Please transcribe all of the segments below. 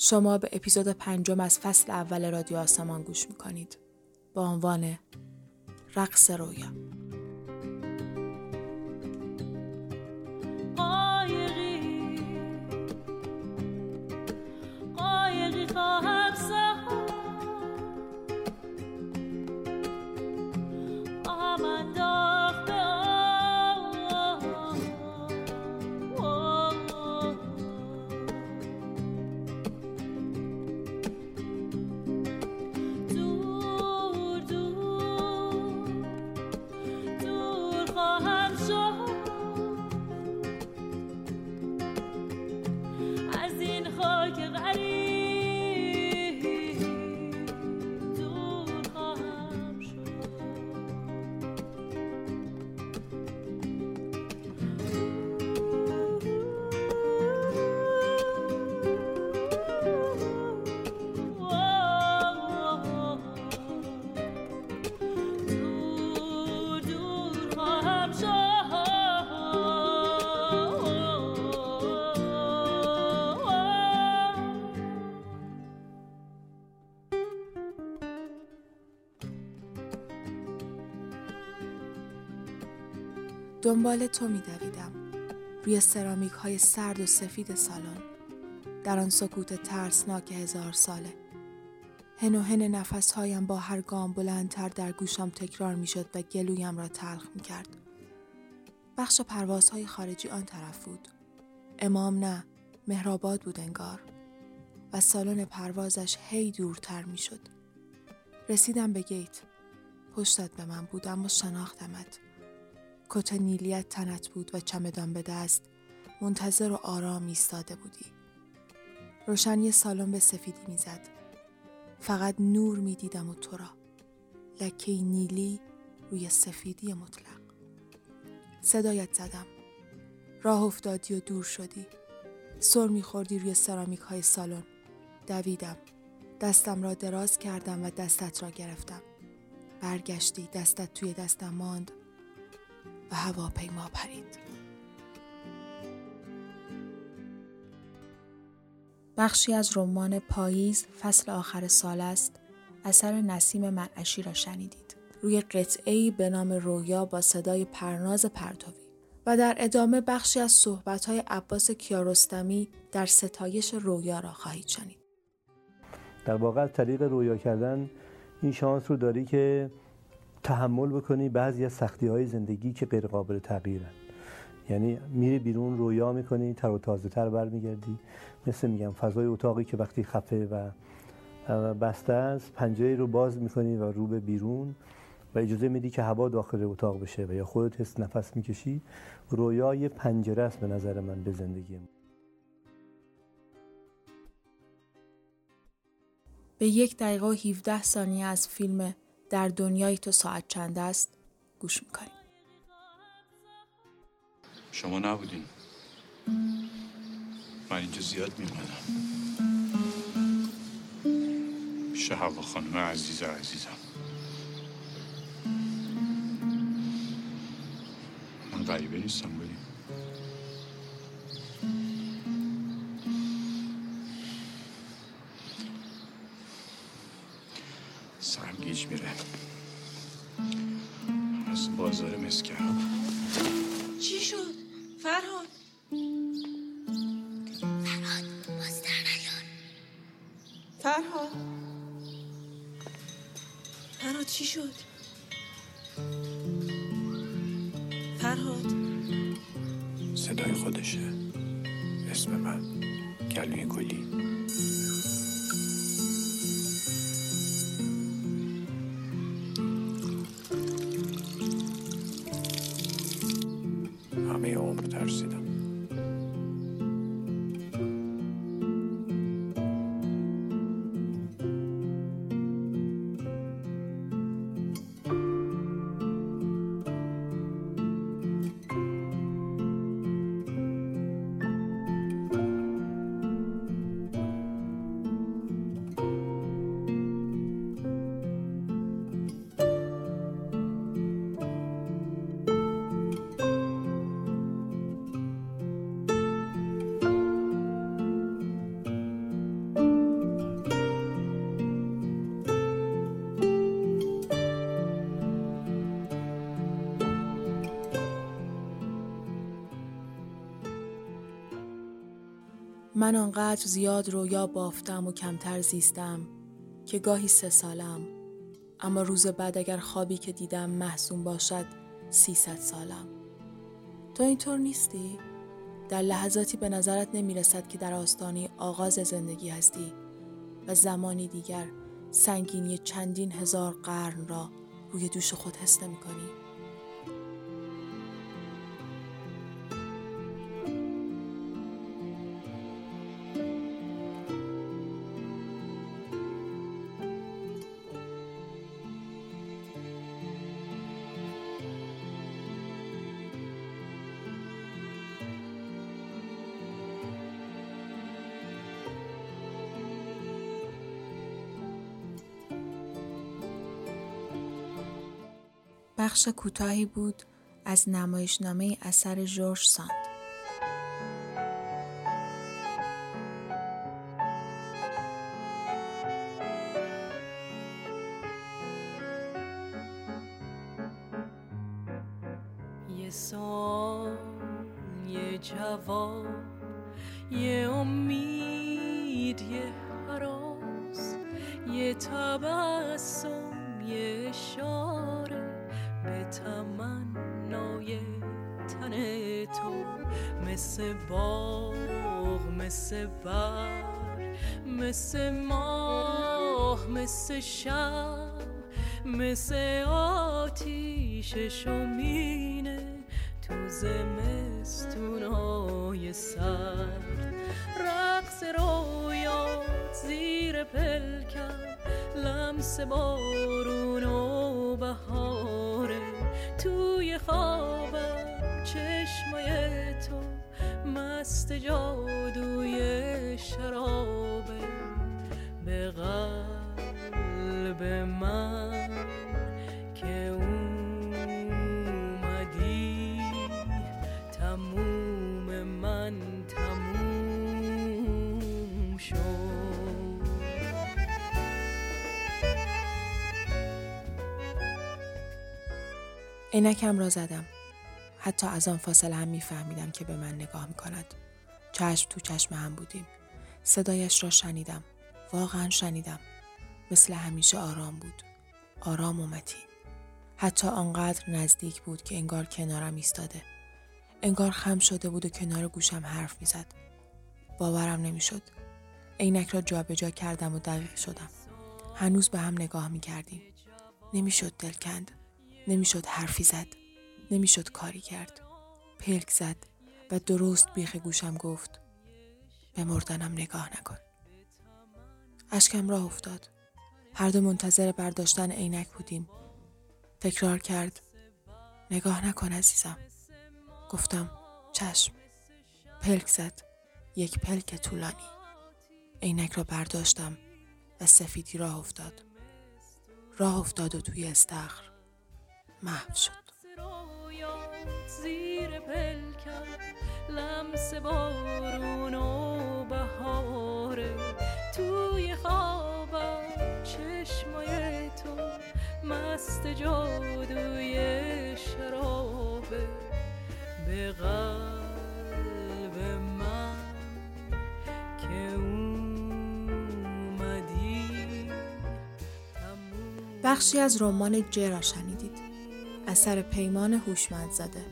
شما به اپیزود پنجم از فصل اول رادیو آسمان گوش می‌کنید. با عنوان رقص رویا. دنبال تو می دویدم. روی سرامیک های سرد و سفید سالن. در آن سکوت ترسناک هزار ساله. هن و هن نفس هایم با هر گام بلندتر در گوشم تکرار می شد و گلویم را تلخ می کرد. بخش پروازهای خارجی آن طرف بود. امام نه، مهرآباد بود انگار. و سالن پروازش هی دورتر می شد. رسیدم به گیت. پشتت به من بود اما شناختمت. کت نیلیت تنت بود و چمدان به دست منتظر و آرام ایستاده بودی. روشنی سالن به سفیدی می‌زد. فقط نور می‌دیدم و تو را. لکه نیلی روی سفیدی مطلق. صدایت زدم. راه افتادی و دور شدی. سر میخوردی روی سرامیک های سالن. دویدم. دستم را دراز کردم و دستت را گرفتم. برگشتی دستت توی دستم ماند و هواپیما پرید. بخشی از رمان پاییز فصل آخر سال است اثر نسیم منعشی را شنیدید. روی قطعی به نام رویا با صدای پرناز پرتوی و در ادامه بخشی از صحبت‌های عباس کیارستمی در ستایش رویا را خواهید شنید. در واقع طریق رویا کردن این شانس رو داری که تحمل بکنی بعضی از سختی های زندگی که غیر قابل تغییرن. یعنی میری بیرون رویا می‌کنی تر و تازه تر برمیگردی. مثل میگم فضای اتاقی که وقتی خفه و بسته است پنجره رو باز می‌کنی و رو به بیرون و اجازه میدی که هوا داخل اتاق بشه و یا خودت حس نفس می‌کشی. رویا یه پنجره است به نظر من به زندگی به یک دقیقه و 17 ثانیه از فیلم در دنیای تو ساعت چند است؟ گوش می‌کنیم شما نبودین. من اینجا زیاد میمانم پیش هوا خانم عزیز عزیزم. من غریبه نیستم بودیم گیج میره. فرهاد. فرهاد چی شد؟ فرهاد. صدای خودشه. اسم من گلوی گلی من آنقدر زیاد رویا بافتم و کمتر زیستم که گاهی سه سالم اما روز بعد اگر خوابی که دیدم محسوم باشد سیصد سالم تو اینطور نیستی؟ در لحظاتی به نظرت نمی رسد که در آستانه آغاز زندگی هستی و زمانی دیگر سنگینی چندین هزار قرن را روی دوش خود حس نمی کنی؟ بخش کوتاهی بود از نمایشنامه اثر جورج ساند. تمنای تن تو مثل باغ مثل بر مثل ماه مثل شب مثل آتیش شمینه تو زمستونای سرد. رقص رویات زیر پلکم لمس بارون و بهاره توی خوابم چشمای تو مست جادوی شرابه عینکم را زدم. حتی از آن فاصله هم میفهمیدم که به من نگاه می کند. چشم تو چشم هم بودیم. صدایش را شنیدم. واقعا شنیدم. مثل همیشه آرام بود. آرام و متین. حتی آنقدر نزدیک بود که انگار کنارم ایستاده. انگار خم شده بود و کنار گوشم حرف می‌زد. باورم نمی‌شد. عینک را جابجا کردم و دقیق شدم. هنوز به هم نگاه می کردیم. نمی‌شد دلکند. نمی‌شد حرفی زد. نمی‌شد کاری کرد. پلک زد و درست بیخ گوشم گفت به مردنم نگاه نکن. اشکم راه افتاد. هر دو منتظر برداشتن عینک بودیم. تکرار کرد نگاه نکن عزیزم. گفتم چشم. پلک زد. یک پلک طولانی. عینک را برداشتم و سفیدی راه افتاد. راه افتاد و توی استخر محو شد. زیر پلکم لمس بارون و بهاره توی خوابم چشمای تو مست جادوی شرابه به قلب من که اومدی بخشی از رمان ج را شنیدید. اثر پیمان هوشمند زده.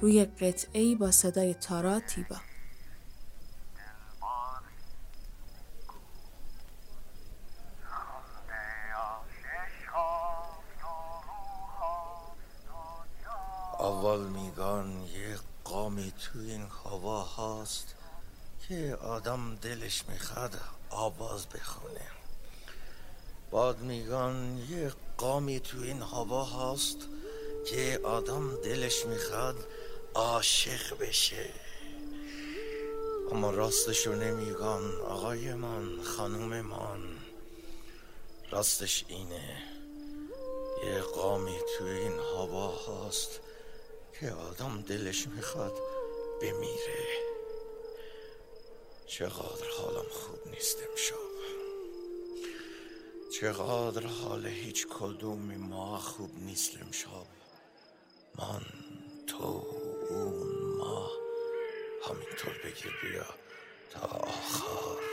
روی قطعه با صدای تارا تیبا. اول میگن یه قامی تو این هوا هست که آدم دلش می‌خواد آواز بخونه بعد میگن یه قامی تو این هوا هست که آدم دلش می‌خواد عاشق بشه. اما راستشو نمیگن آقای من خانوم من راستش اینه. یه قامی تو این هوا هست که آدم دلش می‌خواد بمیره. چقدر حالم خوب نیست امشب. چقدر حال هیچ کدوم ما خوب نیست امشب. من تو اون ما همینطور بگیر بیا تا آخر.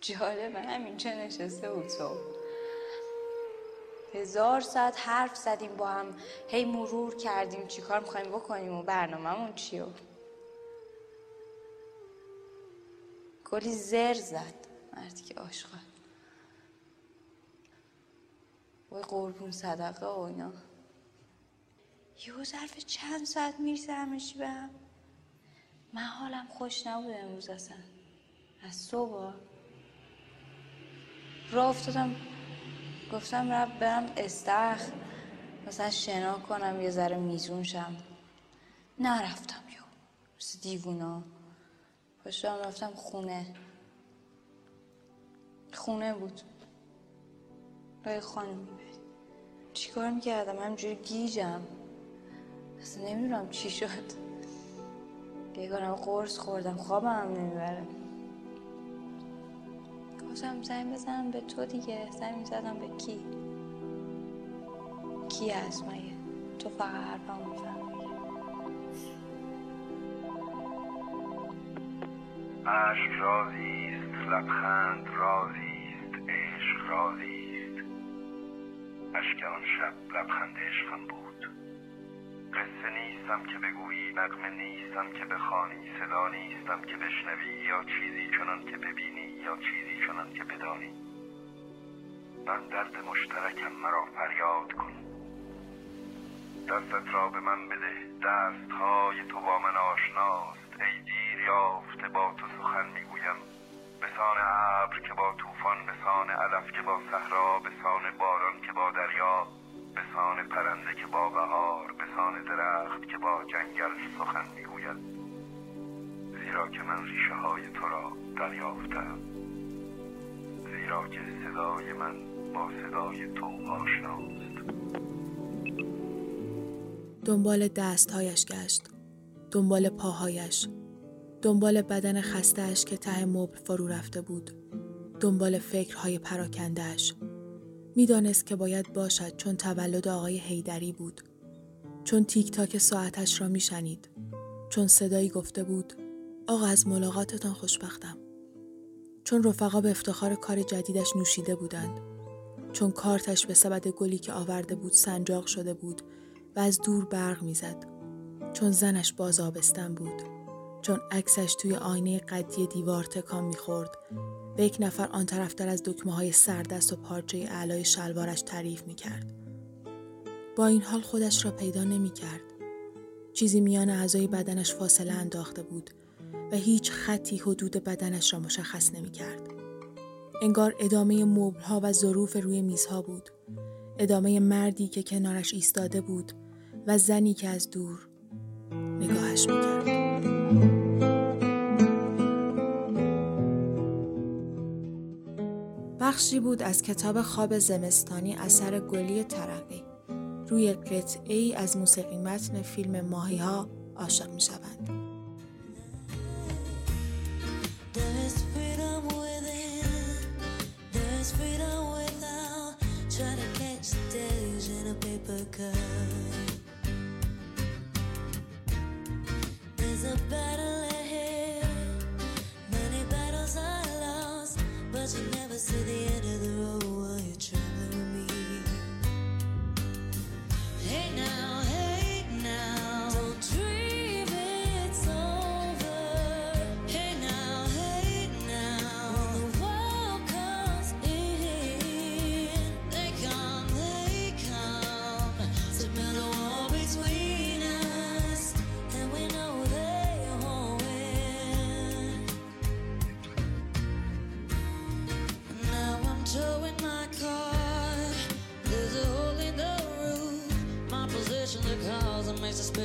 جالبه همینجا نشسته بود صبح. هزار ساعت حرف زدیم با هم هی مرور کردیم چیکار می‌خوایم بکنیم و برنامهمون چیو گلی زر زد. مردی که عاشقه. وای قربون صدقه و اینا. یه ظرف چند ساعت می‌رسه همشی به من حالم خوش نبود امروز اصلا. از صبح. را افتادم. گفتم رب برم استخ مثلا شنا کنم یه ذره میزون شم. نرفتم یو مثل دیوونا. پاشتم رفتم خونه. خونه بود. لای خانمی بود چیکار می‌کردم؟ همجوری گیجم. اصلا نمی‌دونم چی شد. بیگارم قرص خوردم خوابم هم نمی‌بره. گفتم زنگ بزنم به تو دیگه. زنگ زدم به کی؟ کی هست مگه؟ تو فقط حرفم می‌فهمی. اشک رازی است لبخند رازی است عشق رازی اشک آن شب لبخند عشقم بود. قصه نیستم که بگویی نغمه نیستم که بخوانی صدا نیستم که بشنوی یا چیزی چنان که ببینی یا چیزی چنان که بدانی. من درد مشترکم مرا فریاد کن. دستت را به من بده دستهای تو با من آشناست. ای دیر یافته با تو سخن می‌گویم. بسان ابر که با طوفان بسان علف که با صحرا بسان باران که با دریا بسان پرنده که با بهار بسان درخت که با جنگل سخن می‌گوید زیرا که من ریشه های تو را دریافتم زیرا که صدای من با صدای تو آشناست دنبال دستهایش گشت. دنبال پاهایش. دنبال بدن خستهش که ته مبل فرو رفته بود. دنبال فکرهای پراکندهش. می‌دانست که باید باشد چون تولد آقای هیدری بود. چون تیک تاک ساعتش را میشنید. چون صدایی گفته بود آقا از ملاقاتتان خوشبختم. چون رفقا به افتخار کار جدیدش نوشیده بودند. چون کارتش به سبد گلی که آورده بود سنجاق شده بود و از دور برق می‌زد. چون زنش باز آبستن بود. چون عکسش توی آینه قدی دیوار تکان می‌خورد به یک نفر آن طرفتر از دکمه های سردست و پارچه اعلای شلوارش تعریف می‌کرد. با این حال خودش را پیدا نمی‌کرد. چیزی میان اعضای بدنش فاصله انداخته بود و هیچ خطی حدود بدنش را مشخص نمی‌کرد. انگار ادامه مبلها و ظروف روی میزها بود. ادامه مردی که کنارش ایستاده بود و زنی که از دور نگاهش می‌کرد. بخشی بود از کتاب خواب زمستانی اثر گلی ترقی. روی قطعه ای از موسیقی متن فیلم ماهی ها عاشق می شوند. There's freedom within,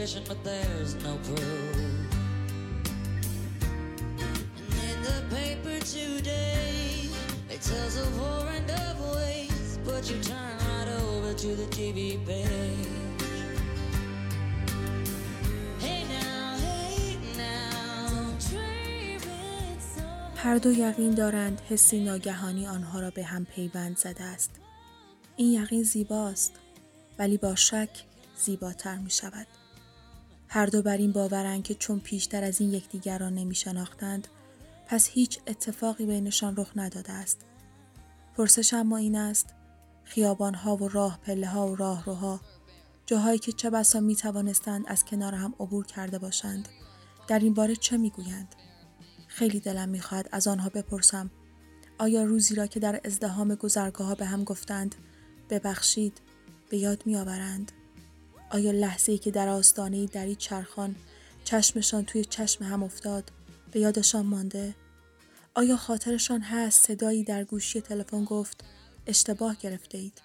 suspicion, but there's no proof. And in the paper today, it tells of war and of waste. But you turn right over to the TV page. هر دو یقین دارند حسی ناگهانی آنها را به هم پیوند زده است. این یقین زیباست ولی با شک زیباتر می شود. هر دو بر این باورند که چون پیشتر از این یکدیگر را نمی شناختند پس هیچ اتفاقی بینشان رخ نداده است. پرسش اما این است خیابانها و راه پله ها و راهروها جاهایی که چه بسا می توانستند از کنار هم عبور کرده باشند در این باره چه می گویند؟ خیلی دلم می خواهد از آنها بپرسم آیا روزی را که در ازدهام گذرگاه به هم گفتند ببخشید به یاد می آورند؟ آیا لحظه ای که در آستانه دری چرخان چشمشان توی چشم هم افتاد به یادشان مانده؟ آیا خاطرشان هست صدایی در گوشی تلفن گفت اشتباه گرفته اید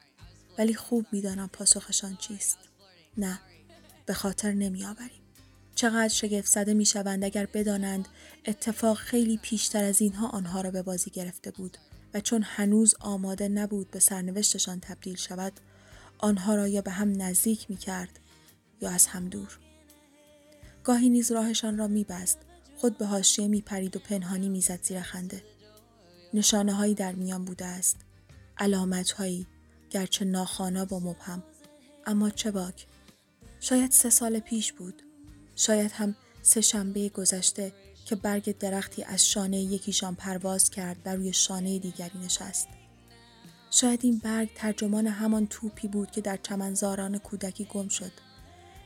ولی خوب می‌دانم پاسخشان چیست نه به خاطر نمی آوریم چقدر شگفت زده می شوند اگر بدانند اتفاق خیلی پیشتر از اینها آنها را به بازی گرفته بود و چون هنوز آماده نبود به سرنوشتشان تبدیل شود آنها را یا به هم نزدیک می کرد یا از هم دور. گاهی نیز راهشان را می بست. خود به حاشیه می پرید و پنهانی می زد زیر خنده. نشانه هایی در میان بوده است. علامت هایی گرچه ناخانا با مبهم. اما چه باک؟ شاید سه سال پیش بود. شاید هم سه شنبه گذشته که برگ درختی از شانه یکیشان پرواز کرد و روی شانه دیگری نشست. شاید این برگ ترجمان همان توپی بود که در چمنزاران کودکی گم شد.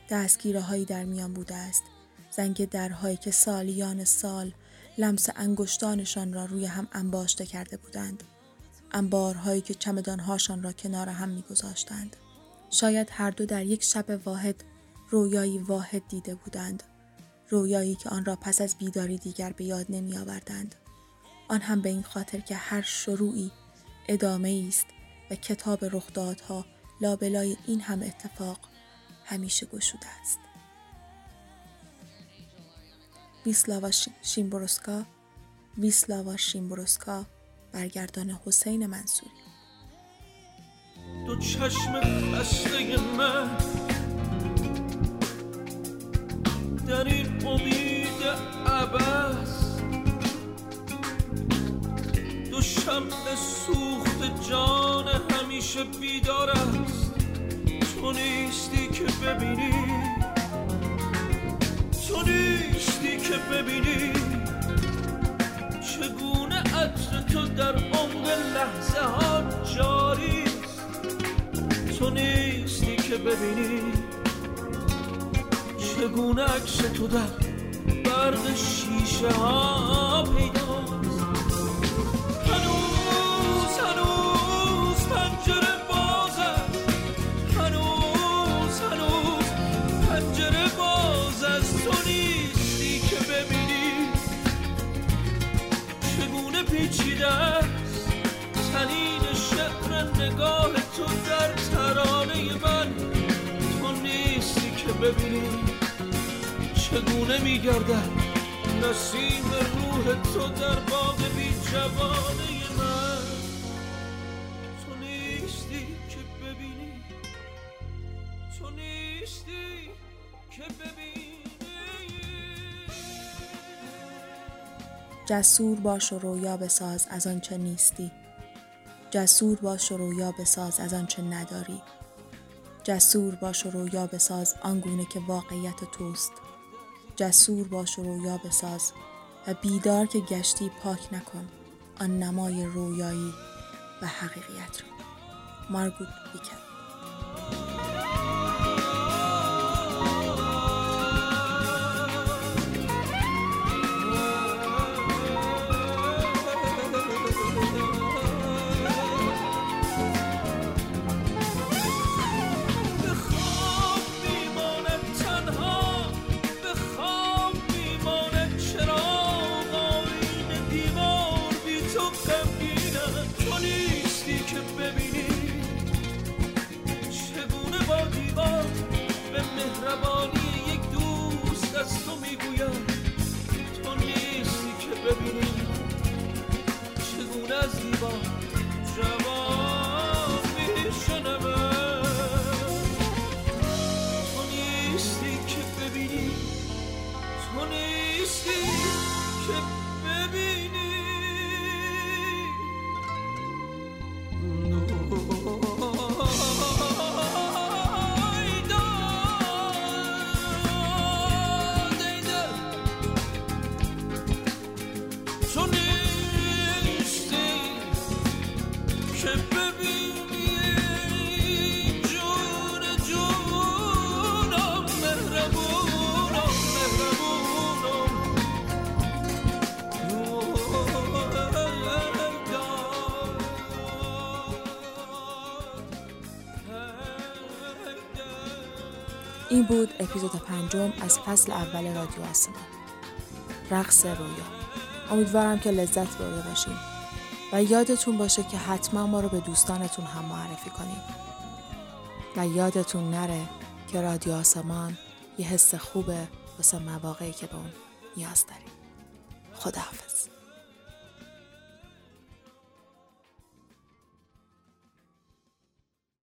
دستگیره هایی در میان بوده است. زنگ درهایی که سالیان سال لمس انگشتانشان را روی هم انباشته کرده بودند. انبارهایی که چمدانهاشان را کنار هم میگذاشتند. شاید هر دو در یک شب واحد رویایی واحد دیده بودند. رویایی که آن را پس از بیداری دیگر به یاد نمی آوردند. آن هم به این خاطر که هر شروعی ادامه است و کتاب رخدادها لابلای این هم اتفاق همیشه گشوده است. ویسلاوا شیمبروسکا ویسلاوا شیمبروسکا برگردان حسین منصوری دو چشم خسته من در این دو شمع سوخت جان همیشه بیدار است. تو نیستی که ببینی. تو نیستی که ببینی. چگونه عطر تو در عمق لحظه ها جاری تو نیستی که ببینی. چگونه عکس تو در برق شیشه ها پیداست نگاه تو در ترانه من تو نیستی که ببینی چگونه میگردد نسیم روح تو در باغ بی جوانه من. تو نیستی که ببینی تو نیستی که ببینی. جسور باش و رویا بساز از آنچه نیستی. جسور باش و رویا بساز از آنچه نداری. جسور باش و رویا بساز آنگونه که واقعیت توست. جسور باش و رویا بساز و بیدار که گشتی پاک نکن آن نمای رویایی و حقیقیت را. مارگوت بیکن. people, trouble. این بود اپیزود پنجم از فصل اول رادیو آسمان رقص رویا. امیدوارم که لذت برده باشیم و یادتون باشه که حتما ما رو به دوستانتون هم معرفی کنید و یادتون نره که رادیو آسمان یه حس خوبه واسه مواقعی که به اون نیاز داریم. خداحافظ.